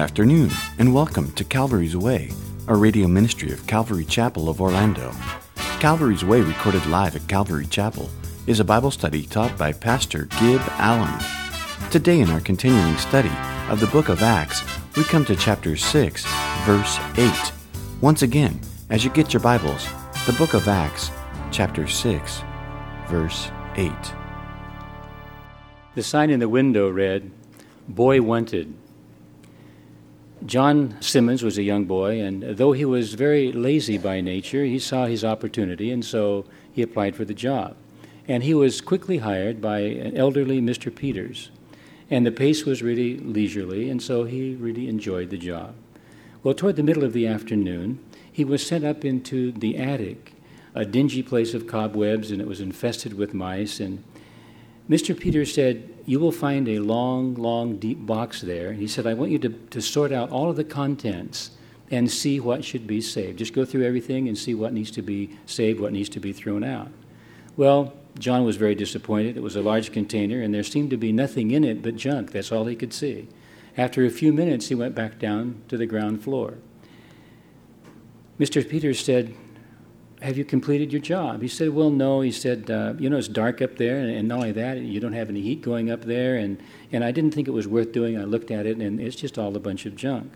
afternoon, and welcome to Calvary's Way, a radio ministry of Calvary Chapel of Orlando. Calvary's Way, recorded live at Calvary Chapel, is a Bible study taught by Pastor Gib Allen. Today, in our continuing study of the book of Acts, we come to chapter 6, verse 8. Once again, as you get your Bibles, the book of Acts, chapter 6, verse 8. The sign in the window read, Boy Wanted. John Simmons was a young boy, and though he was very lazy by nature, he saw his opportunity, and so he applied for the job. And he was quickly hired by an elderly Mr. Peters. And the pace was really leisurely, and so he really enjoyed the job. Well, toward the middle of the afternoon, he was sent up into the attic, a dingy place of cobwebs, and it was infested with mice. And Mr. Peters said, You will find a long, long, deep box there. He said, I want you to, to sort out all of the contents and see what should be saved. Just go through everything and see what needs to be saved, what needs to be thrown out. Well, John was very disappointed. It was a large container, and there seemed to be nothing in it but junk. That's all he could see. After a few minutes, he went back down to the ground floor. Mr. Peters said, have you completed your job? He said, Well, no. He said, uh, You know, it's dark up there, and, and, not only that, you don't have any heat going up there, and, and I didn't think it was worth doing. I looked at it, and it's just all a bunch of junk.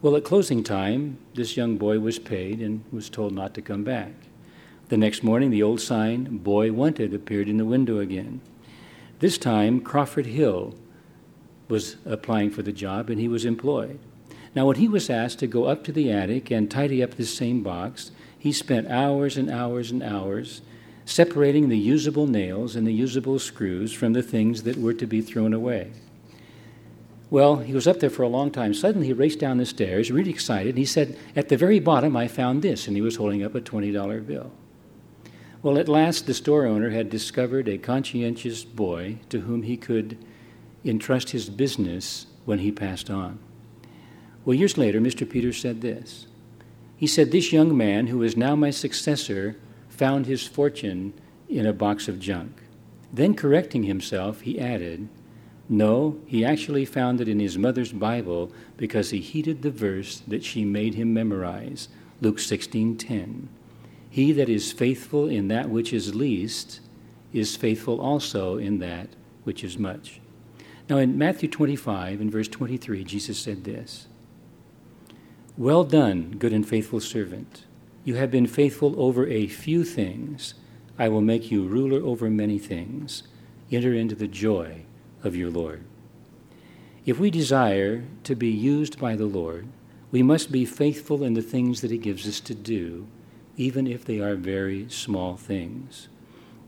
Well, at closing time, this young boy was paid and was told not to come back. The next morning, the old sign, Boy Wanted, appeared in the window again. This time, Crawford Hill was applying for the job, and he was employed. Now, when he was asked to go up to the attic and tidy up this same box, he spent hours and hours and hours separating the usable nails and the usable screws from the things that were to be thrown away. Well, he was up there for a long time. Suddenly, he raced down the stairs, really excited. He said, At the very bottom, I found this. And he was holding up a $20 bill. Well, at last, the store owner had discovered a conscientious boy to whom he could entrust his business when he passed on. Well, years later, Mr. Peters said this he said, This young man, who is now my successor, found his fortune in a box of junk. Then, correcting himself, he added, No, he actually found it in his mother's Bible because he heeded the verse that she made him memorize, Luke 16:10. He that is faithful in that which is least is faithful also in that which is much. Now, in Matthew 25, in verse 23, Jesus said this well done, good and faithful servant. You have been faithful over a few things. I will make you ruler over many things. Enter into the joy of your Lord. If we desire to be used by the Lord, we must be faithful in the things that He gives us to do, even if they are very small things.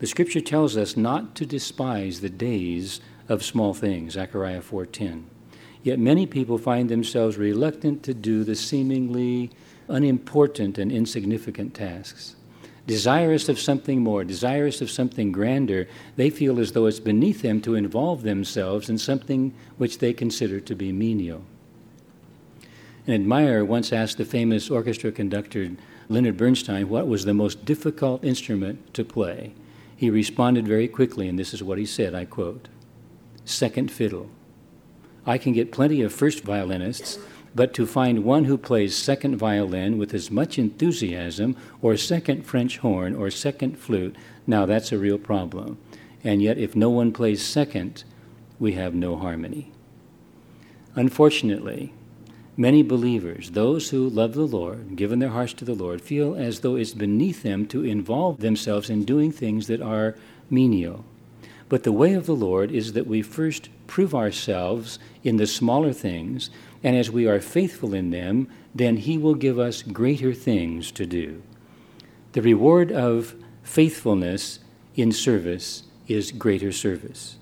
The Scripture tells us not to despise the days of small things, Zechariah 4:10. Yet many people find themselves reluctant to do the seemingly unimportant and insignificant tasks. Desirous of something more, desirous of something grander, they feel as though it's beneath them to involve themselves in something which they consider to be menial. An admirer once asked the famous orchestra conductor Leonard Bernstein what was the most difficult instrument to play. He responded very quickly, and this is what he said I quote, Second fiddle. I can get plenty of first violinists, but to find one who plays second violin with as much enthusiasm, or second French horn, or second flute, now that's a real problem. And yet, if no one plays second, we have no harmony. Unfortunately, many believers, those who love the Lord, given their hearts to the Lord, feel as though it's beneath them to involve themselves in doing things that are menial. But the way of the Lord is that we first prove ourselves in the smaller things, and as we are faithful in them, then He will give us greater things to do. The reward of faithfulness in service is greater service.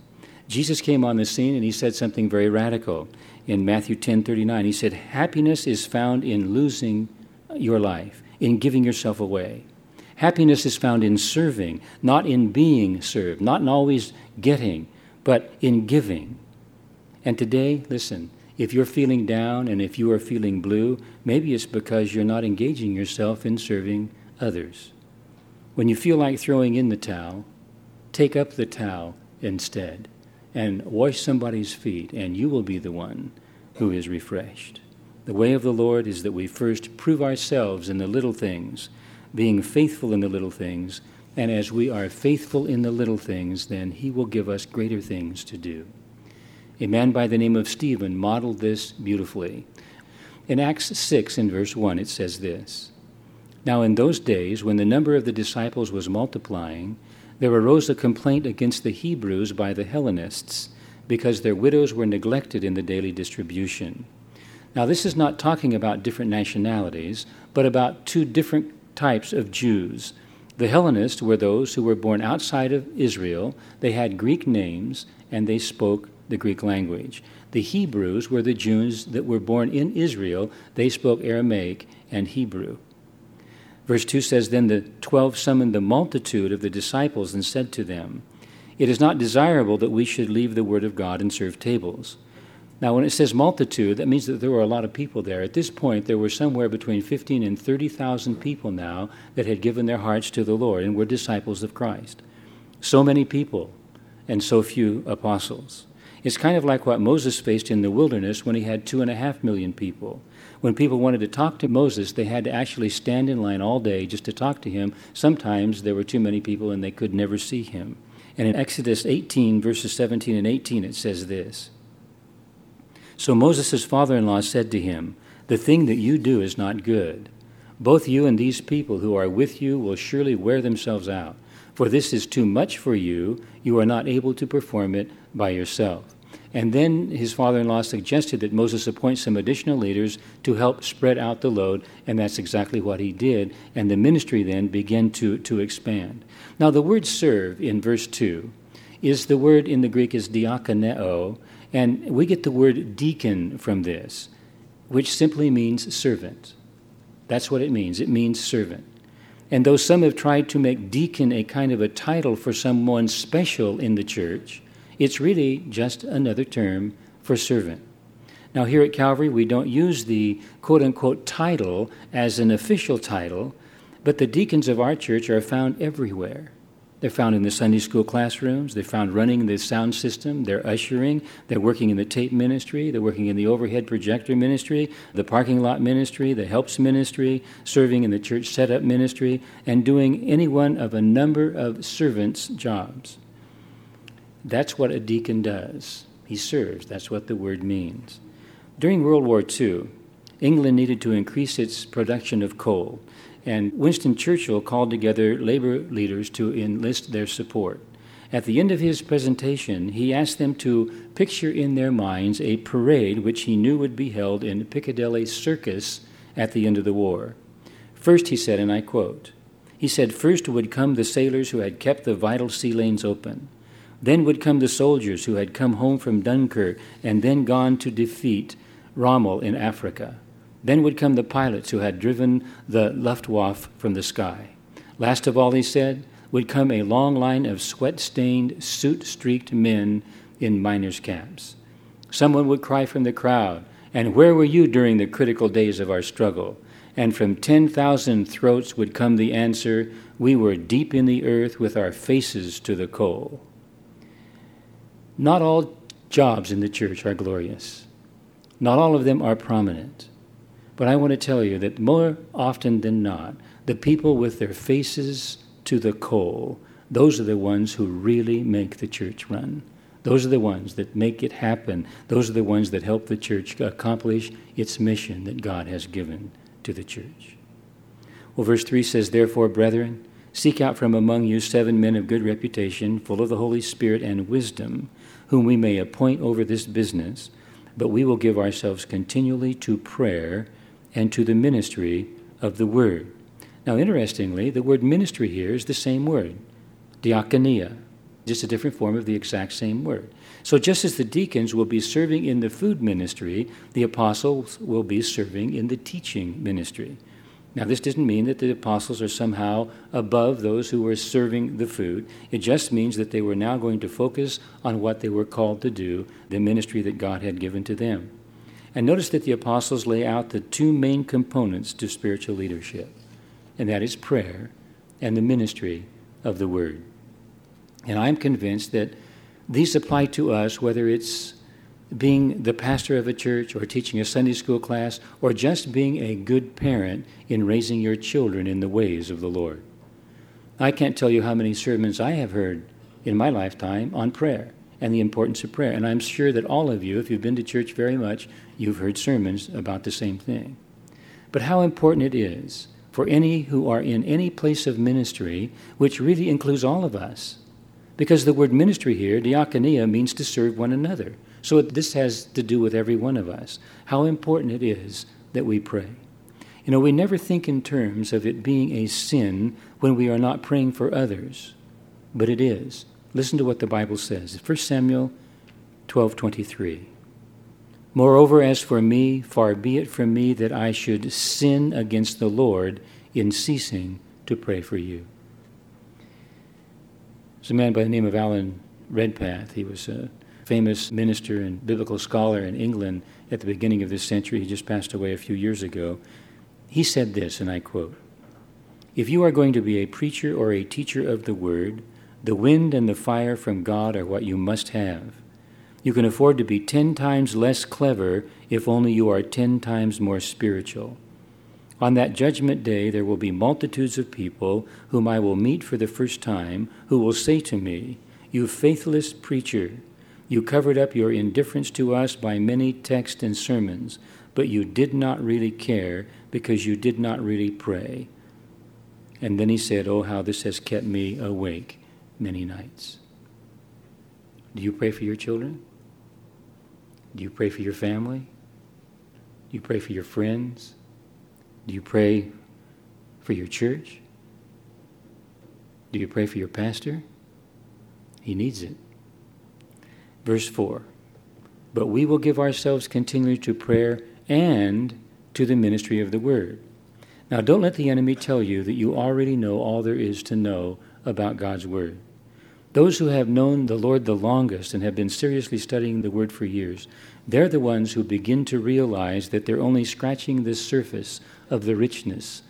Jesus came on the scene and he said something very radical. In Matthew 10:39, he said, "Happiness is found in losing your life, in giving yourself away." Happiness is found in serving, not in being served, not in always getting, but in giving. And today, listen, if you're feeling down and if you are feeling blue, maybe it's because you're not engaging yourself in serving others. When you feel like throwing in the towel, take up the towel instead and wash somebody's feet, and you will be the one who is refreshed. The way of the Lord is that we first prove ourselves in the little things, being faithful in the little things, and as we are faithful in the little things, then He will give us greater things to do. A man by the name of Stephen modeled this beautifully. In Acts 6, in verse 1, it says this Now in those days, when the number of the disciples was multiplying, there arose a complaint against the Hebrews by the Hellenists, because their widows were neglected in the daily distribution. Now, this is not talking about different nationalities, but about two different types of Jews. The Hellenists were those who were born outside of Israel, they had Greek names, and they spoke the Greek language. The Hebrews were the Jews that were born in Israel. They spoke Aramaic and Hebrew. Verse 2 says Then the twelve summoned the multitude of the disciples and said to them, It is not desirable that we should leave the word of God and serve tables. Now, when it says multitude, that means that there were a lot of people there. At this point, there were somewhere between 15 and 30,000 people now that had given their hearts to the Lord and were disciples of Christ. So many people and so few apostles. It's kind of like what Moses faced in the wilderness when he had two and a half million people. When people wanted to talk to Moses, they had to actually stand in line all day just to talk to him. Sometimes there were too many people and they could never see him. And in Exodus 18, verses 17 and 18, it says this So Moses' father in law said to him, The thing that you do is not good. Both you and these people who are with you will surely wear themselves out. For this is too much for you. You are not able to perform it by yourself. And then his father in law suggested that Moses appoint some additional leaders to help spread out the load, and that's exactly what he did. And the ministry then began to, to expand. Now, the word serve in verse 2 is the word in the Greek is diakoneo, and we get the word deacon from this, which simply means servant. That's what it means. It means servant. And though some have tried to make deacon a kind of a title for someone special in the church, it's really just another term for servant. Now, here at Calvary, we don't use the quote unquote title as an official title, but the deacons of our church are found everywhere. They're found in the Sunday school classrooms. They're found running the sound system. They're ushering. They're working in the tape ministry. They're working in the overhead projector ministry, the parking lot ministry, the helps ministry, serving in the church setup ministry, and doing any one of a number of servants' jobs. That's what a deacon does. He serves. That's what the word means. During World War II, England needed to increase its production of coal. And Winston Churchill called together labor leaders to enlist their support. At the end of his presentation, he asked them to picture in their minds a parade which he knew would be held in Piccadilly Circus at the end of the war. First, he said, and I quote, he said, First would come the sailors who had kept the vital sea lanes open. Then would come the soldiers who had come home from Dunkirk and then gone to defeat Rommel in Africa. Then would come the pilots who had driven the Luftwaffe from the sky. Last of all, he said, would come a long line of sweat stained, soot streaked men in miners' caps. Someone would cry from the crowd, And where were you during the critical days of our struggle? And from 10,000 throats would come the answer, We were deep in the earth with our faces to the coal. Not all jobs in the church are glorious, not all of them are prominent. But I want to tell you that more often than not, the people with their faces to the coal, those are the ones who really make the church run. Those are the ones that make it happen. Those are the ones that help the church accomplish its mission that God has given to the church. Well, verse 3 says, Therefore, brethren, seek out from among you seven men of good reputation, full of the Holy Spirit and wisdom, whom we may appoint over this business, but we will give ourselves continually to prayer and to the ministry of the word. Now, interestingly, the word ministry here is the same word, diakonia, just a different form of the exact same word. So, just as the deacons will be serving in the food ministry, the apostles will be serving in the teaching ministry. Now, this doesn't mean that the apostles are somehow above those who were serving the food. It just means that they were now going to focus on what they were called to do, the ministry that God had given to them. And notice that the apostles lay out the two main components to spiritual leadership, and that is prayer and the ministry of the word. And I'm convinced that these apply to us whether it's being the pastor of a church or teaching a Sunday school class or just being a good parent in raising your children in the ways of the Lord. I can't tell you how many sermons I have heard in my lifetime on prayer and the importance of prayer. And I'm sure that all of you, if you've been to church very much, you've heard sermons about the same thing. But how important it is for any who are in any place of ministry, which really includes all of us. Because the word ministry here, diakonia, means to serve one another. So this has to do with every one of us. How important it is that we pray. You know, we never think in terms of it being a sin when we are not praying for others, but it is. Listen to what the Bible says. 1 Samuel 12:23. Moreover, as for me, far be it from me that I should sin against the Lord in ceasing to pray for you. There's a man by the name of Alan Redpath. He was a famous minister and biblical scholar in England at the beginning of this century. He just passed away a few years ago. He said this, and I quote If you are going to be a preacher or a teacher of the word, the wind and the fire from God are what you must have. You can afford to be ten times less clever if only you are ten times more spiritual. On that judgment day, there will be multitudes of people whom I will meet for the first time who will say to me, You faithless preacher, you covered up your indifference to us by many texts and sermons, but you did not really care because you did not really pray. And then he said, Oh, how this has kept me awake many nights. Do you pray for your children? Do you pray for your family? Do you pray for your friends? Do you pray for your church? Do you pray for your pastor? He needs it. Verse 4 But we will give ourselves continually to prayer and to the ministry of the word. Now, don't let the enemy tell you that you already know all there is to know about God's word. Those who have known the Lord the longest and have been seriously studying the Word for years, they're the ones who begin to realize that they're only scratching the surface of the richness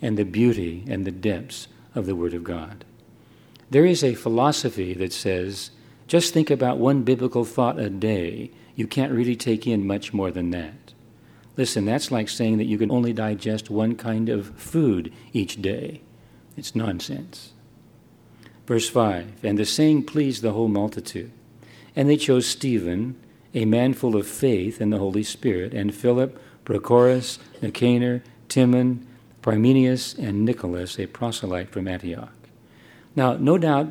and the beauty and the depths of the Word of God. There is a philosophy that says just think about one biblical thought a day. You can't really take in much more than that. Listen, that's like saying that you can only digest one kind of food each day. It's nonsense. Verse 5 And the saying pleased the whole multitude. And they chose Stephen, a man full of faith and the Holy Spirit, and Philip, Prochorus, Nicanor, Timon, Parmenas, and Nicholas, a proselyte from Antioch. Now, no doubt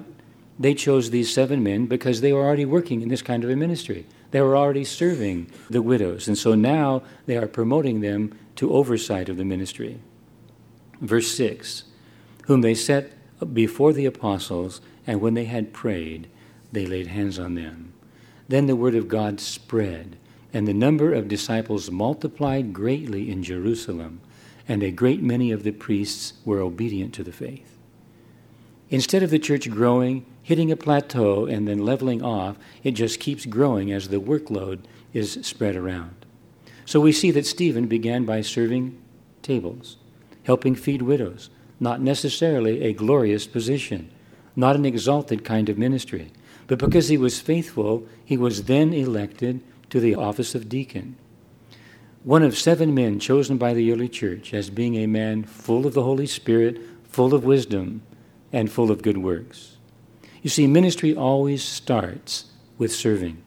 they chose these seven men because they were already working in this kind of a ministry. They were already serving the widows, and so now they are promoting them to oversight of the ministry. Verse 6 Whom they set before the apostles, and when they had prayed, they laid hands on them. Then the word of God spread, and the number of disciples multiplied greatly in Jerusalem, and a great many of the priests were obedient to the faith. Instead of the church growing, hitting a plateau, and then leveling off, it just keeps growing as the workload is spread around. So we see that Stephen began by serving tables, helping feed widows, not necessarily a glorious position, not an exalted kind of ministry. But because he was faithful, he was then elected to the office of deacon. One of seven men chosen by the early church as being a man full of the Holy Spirit, full of wisdom, and full of good works. You see, ministry always starts with serving.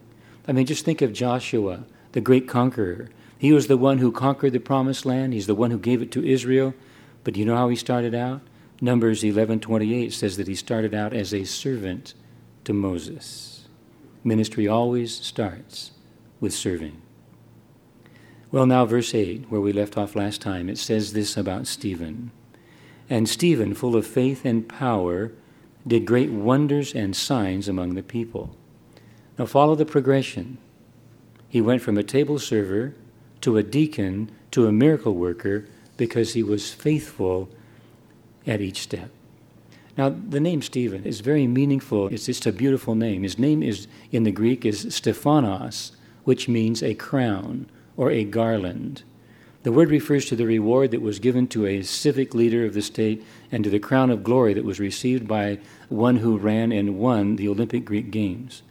I mean, just think of Joshua, the great conqueror. He was the one who conquered the promised land, he's the one who gave it to Israel. But you know how he started out? Numbers 11:28 says that he started out as a servant to Moses. Ministry always starts with serving. Well, now verse 8, where we left off last time, it says this about Stephen. And Stephen, full of faith and power, did great wonders and signs among the people. Now follow the progression. He went from a table server to a deacon to a miracle worker because he was faithful at each step. Now, the name Stephen is very meaningful. It's just a beautiful name. His name is, in the Greek, is Stephanos, which means a crown or a garland. The word refers to the reward that was given to a civic leader of the state and to the crown of glory that was received by one who ran and won the Olympic Greek Games.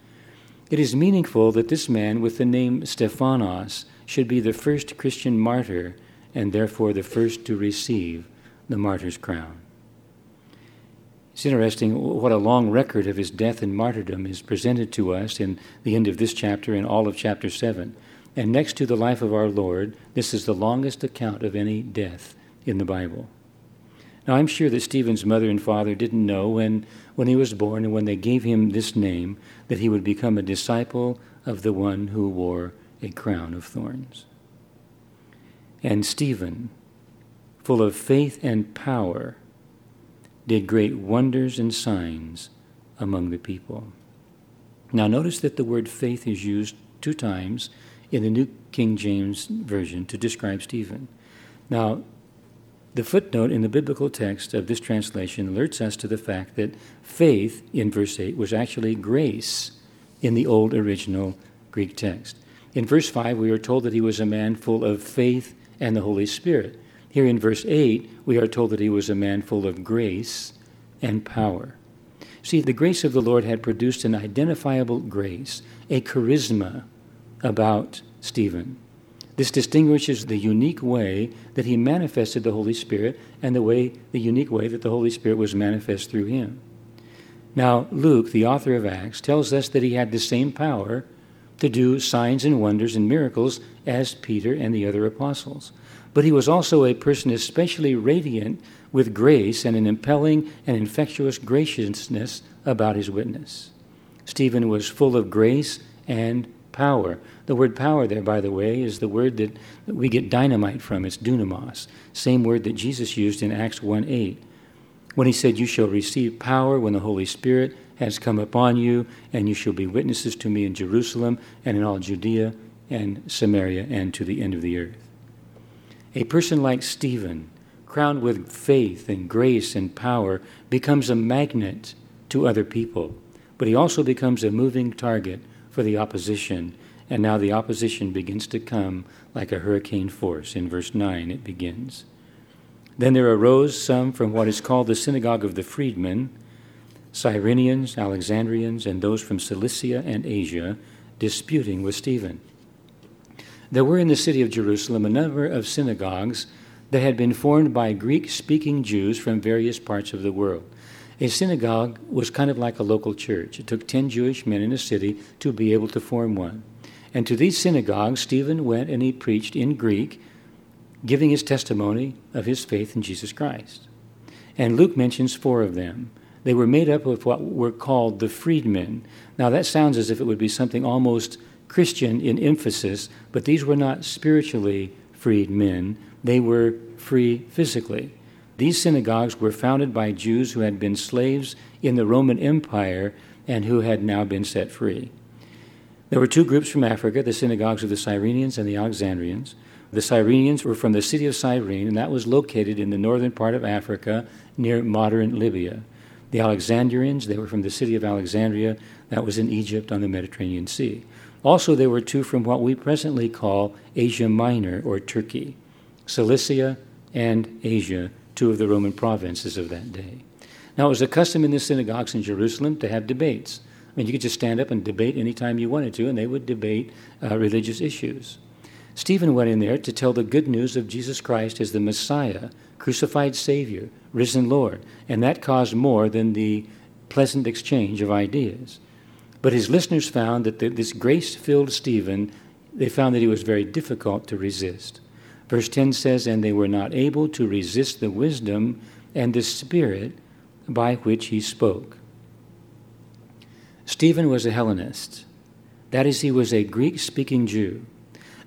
It is meaningful that this man with the name Stephanos should be the first Christian martyr and therefore the first to receive the martyr's crown. It's interesting what a long record of his death and martyrdom is presented to us in the end of this chapter and all of chapter 7. And next to the life of our Lord, this is the longest account of any death in the Bible. Now, I'm sure that Stephen's mother and father didn't know when, when he was born and when they gave him this name that he would become a disciple of the one who wore a crown of thorns. And Stephen, full of faith and power, did great wonders and signs among the people. Now, notice that the word faith is used two times in the New King James Version to describe Stephen. Now, the footnote in the biblical text of this translation alerts us to the fact that faith in verse 8 was actually grace in the old original Greek text. In verse 5, we are told that he was a man full of faith and the Holy Spirit. Here in verse 8, we are told that he was a man full of grace and power. See, the grace of the Lord had produced an identifiable grace, a charisma about Stephen. This distinguishes the unique way that he manifested the Holy Spirit and the way the unique way that the Holy Spirit was manifest through him. Now, Luke, the author of Acts, tells us that he had the same power to do signs and wonders and miracles as Peter and the other apostles. But he was also a person especially radiant with grace and an impelling and infectious graciousness about his witness. Stephen was full of grace and power. The word power there, by the way, is the word that we get dynamite from. It's dunamis, same word that Jesus used in Acts 1 8 when he said, You shall receive power when the Holy Spirit has come upon you, and you shall be witnesses to me in Jerusalem and in all Judea and Samaria and to the end of the earth. A person like Stephen, crowned with faith and grace and power, becomes a magnet to other people, but he also becomes a moving target for the opposition. And now the opposition begins to come like a hurricane force. In verse 9, it begins. Then there arose some from what is called the synagogue of the freedmen Cyrenians, Alexandrians, and those from Cilicia and Asia, disputing with Stephen. There were in the city of Jerusalem a number of synagogues that had been formed by Greek speaking Jews from various parts of the world. A synagogue was kind of like a local church. It took 10 Jewish men in a city to be able to form one. And to these synagogues, Stephen went and he preached in Greek, giving his testimony of his faith in Jesus Christ. And Luke mentions four of them. They were made up of what were called the freedmen. Now, that sounds as if it would be something almost Christian in emphasis, but these were not spiritually freed men. They were free physically. These synagogues were founded by Jews who had been slaves in the Roman Empire and who had now been set free. There were two groups from Africa the synagogues of the Cyrenians and the Alexandrians. The Cyrenians were from the city of Cyrene, and that was located in the northern part of Africa near modern Libya. The Alexandrians, they were from the city of Alexandria, that was in Egypt on the Mediterranean Sea. Also, there were two from what we presently call Asia Minor or Turkey, Cilicia and Asia, two of the Roman provinces of that day. Now, it was a custom in the synagogues in Jerusalem to have debates. I mean, you could just stand up and debate anytime you wanted to, and they would debate uh, religious issues. Stephen went in there to tell the good news of Jesus Christ as the Messiah, crucified Savior, risen Lord, and that caused more than the pleasant exchange of ideas. But his listeners found that the, this grace filled Stephen, they found that he was very difficult to resist. Verse 10 says, And they were not able to resist the wisdom and the spirit by which he spoke. Stephen was a Hellenist. That is, he was a Greek speaking Jew.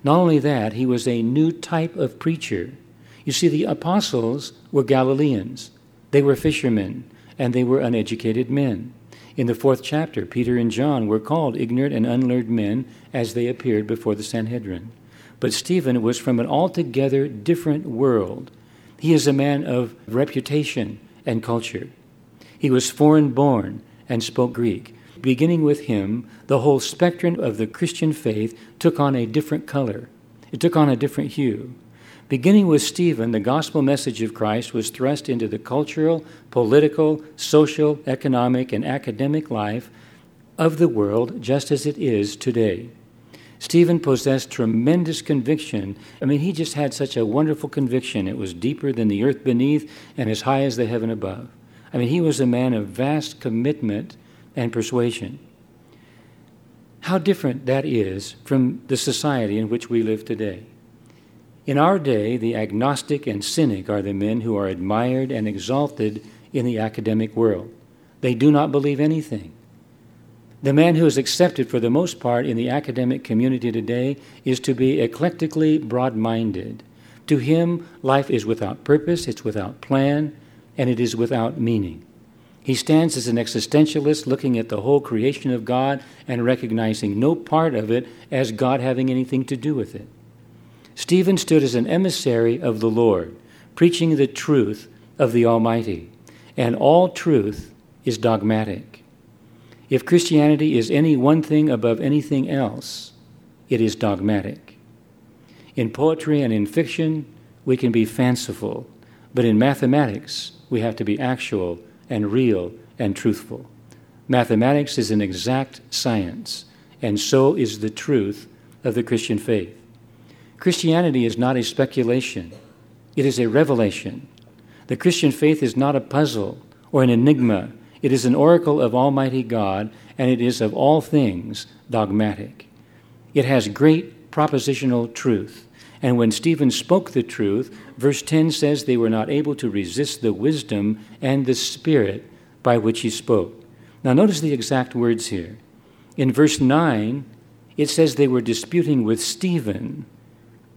Not only that, he was a new type of preacher. You see, the apostles were Galileans, they were fishermen, and they were uneducated men. In the fourth chapter, Peter and John were called ignorant and unlearned men as they appeared before the Sanhedrin. But Stephen was from an altogether different world. He is a man of reputation and culture. He was foreign born and spoke Greek. Beginning with him, the whole spectrum of the Christian faith took on a different color, it took on a different hue. Beginning with Stephen, the gospel message of Christ was thrust into the cultural, political, social, economic, and academic life of the world just as it is today. Stephen possessed tremendous conviction. I mean, he just had such a wonderful conviction. It was deeper than the earth beneath and as high as the heaven above. I mean, he was a man of vast commitment and persuasion. How different that is from the society in which we live today. In our day, the agnostic and cynic are the men who are admired and exalted in the academic world. They do not believe anything. The man who is accepted for the most part in the academic community today is to be eclectically broad minded. To him, life is without purpose, it's without plan, and it is without meaning. He stands as an existentialist looking at the whole creation of God and recognizing no part of it as God having anything to do with it. Stephen stood as an emissary of the Lord, preaching the truth of the Almighty, and all truth is dogmatic. If Christianity is any one thing above anything else, it is dogmatic. In poetry and in fiction, we can be fanciful, but in mathematics, we have to be actual and real and truthful. Mathematics is an exact science, and so is the truth of the Christian faith. Christianity is not a speculation, it is a revelation. The Christian faith is not a puzzle or an enigma it is an oracle of Almighty God, and it is of all things dogmatic. It has great propositional truth. And when Stephen spoke the truth, verse 10 says they were not able to resist the wisdom and the spirit by which he spoke. Now, notice the exact words here. In verse 9, it says they were disputing with Stephen.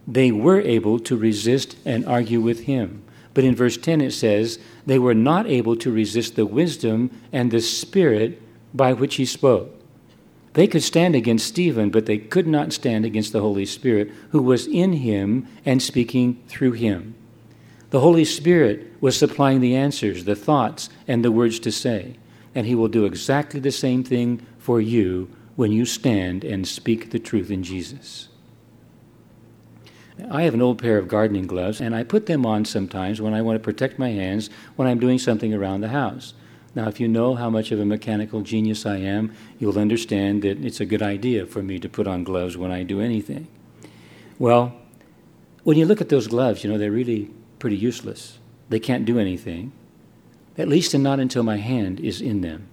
They were able to resist and argue with him. But in verse 10 it says, they were not able to resist the wisdom and the spirit by which he spoke. They could stand against Stephen, but they could not stand against the Holy Spirit, who was in him and speaking through him. The Holy Spirit was supplying the answers, the thoughts, and the words to say. And he will do exactly the same thing for you when you stand and speak the truth in Jesus. I have an old pair of gardening gloves, and I put them on sometimes when I want to protect my hands when I'm doing something around the house. Now, if you know how much of a mechanical genius I am, you'll understand that it's a good idea for me to put on gloves when I do anything. Well, when you look at those gloves, you know, they're really pretty useless. They can't do anything, at least and not until my hand is in them.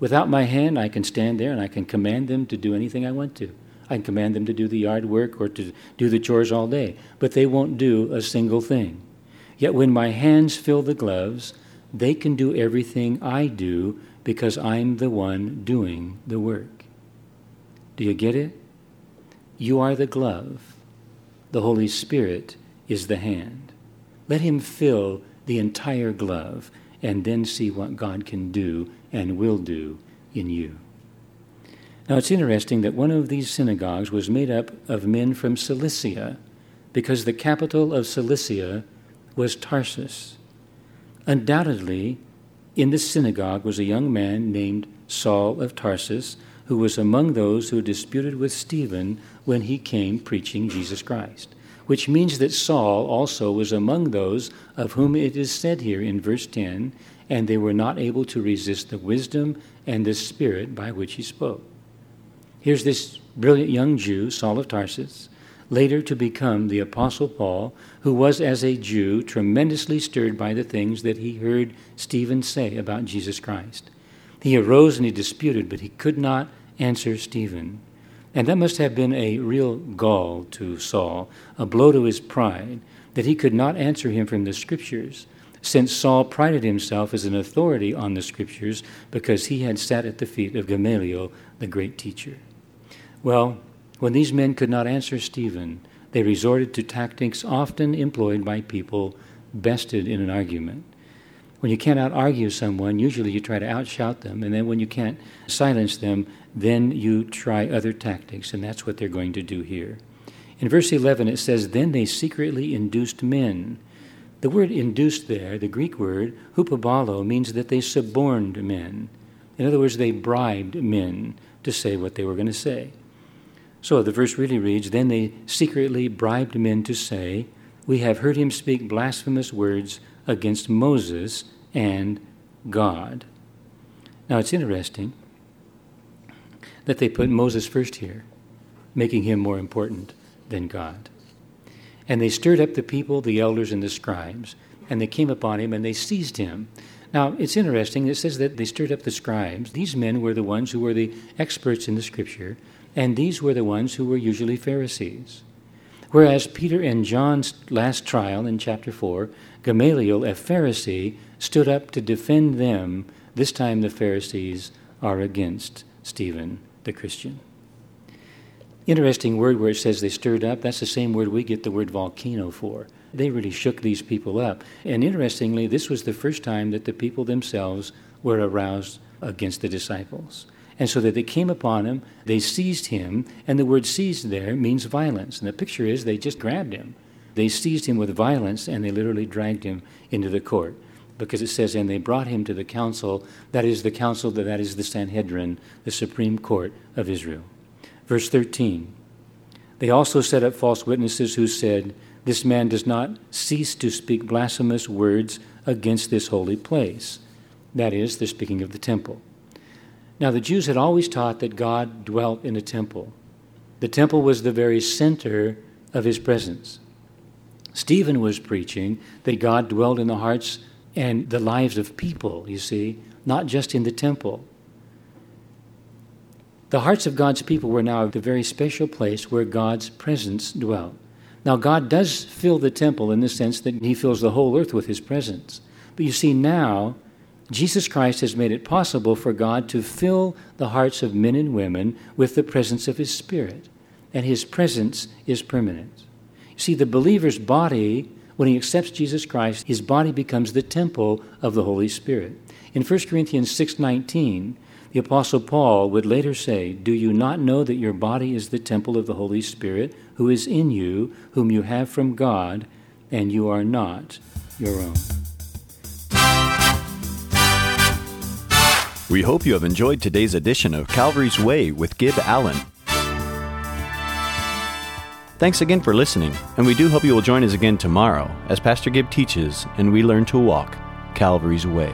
Without my hand, I can stand there and I can command them to do anything I want to. I can command them to do the yard work or to do the chores all day, but they won't do a single thing. Yet when my hands fill the gloves, they can do everything I do because I'm the one doing the work. Do you get it? You are the glove. The Holy Spirit is the hand. Let Him fill the entire glove and then see what God can do and will do in you. Now it's interesting that one of these synagogues was made up of men from Cilicia because the capital of Cilicia was Tarsus. Undoubtedly, in this synagogue was a young man named Saul of Tarsus who was among those who disputed with Stephen when he came preaching Jesus Christ. Which means that Saul also was among those of whom it is said here in verse 10 and they were not able to resist the wisdom and the spirit by which he spoke. Here's this brilliant young Jew, Saul of Tarsus, later to become the Apostle Paul, who was, as a Jew, tremendously stirred by the things that he heard Stephen say about Jesus Christ. He arose and he disputed, but he could not answer Stephen. And that must have been a real gall to Saul, a blow to his pride, that he could not answer him from the Scriptures, since Saul prided himself as an authority on the Scriptures because he had sat at the feet of Gamaliel, the great teacher. Well, when these men could not answer Stephen, they resorted to tactics often employed by people bested in an argument. When you cannot argue someone, usually you try to outshout them, and then when you can't silence them, then you try other tactics, and that's what they're going to do here. In verse 11, it says, Then they secretly induced men. The word induced there, the Greek word, hupabalo, means that they suborned men. In other words, they bribed men to say what they were going to say. So the verse really reads Then they secretly bribed men to say, We have heard him speak blasphemous words against Moses and God. Now it's interesting. that they put Moses first here, making him more important than God. And they stirred up the people, the elders, and the scribes, and they came upon him and they seized him. Now, it's interesting. It says that they stirred up the scribes. These men were the ones who were the experts in the scripture, and these were the ones who were usually Pharisees. Whereas Peter and John's last trial in chapter 4, Gamaliel, a Pharisee, stood up to defend them. This time the Pharisees are against Stephen, the Christian. Interesting word where it says they stirred up. That's the same word we get the word volcano for. They really shook these people up. And interestingly, this was the first time that the people themselves were aroused against the disciples. And so that they came upon him, they seized him, and the word seized there means violence. And the picture is they just grabbed him. They seized him with violence and they literally dragged him into the court. Because it says, and they brought him to the council, that is the council, that is the Sanhedrin, the supreme court of Israel. Verse 13 They also set up false witnesses who said, This man does not cease to speak blasphemous words against this holy place. That is, they're speaking of the temple. Now, the Jews had always taught that God dwelt in a temple. The temple was the very center of his presence. Stephen was preaching that God dwelled in the hearts and the lives of people, you see, not just in the temple. The hearts of God's people were now the very special place where God's presence dwelt. Now, God does fill the temple in the sense that He fills the whole earth with His presence. But you see, now Jesus Christ has made it possible for God to fill the hearts of men and women with the presence of His Spirit, and His presence is permanent. See, the believer's body, when he accepts Jesus Christ, his body becomes the temple of the Holy Spirit. In 1 Corinthians 6:19, the apostle Paul would later say, "Do you not know that your body is the temple of the Holy Spirit, who is in you, whom you have from God, and you are not your own?" We hope you have enjoyed today's edition of Calvary's Way with Gib Allen. Thanks again for listening, and we do hope you will join us again tomorrow as Pastor Gib teaches and we learn to walk Calvary's Way.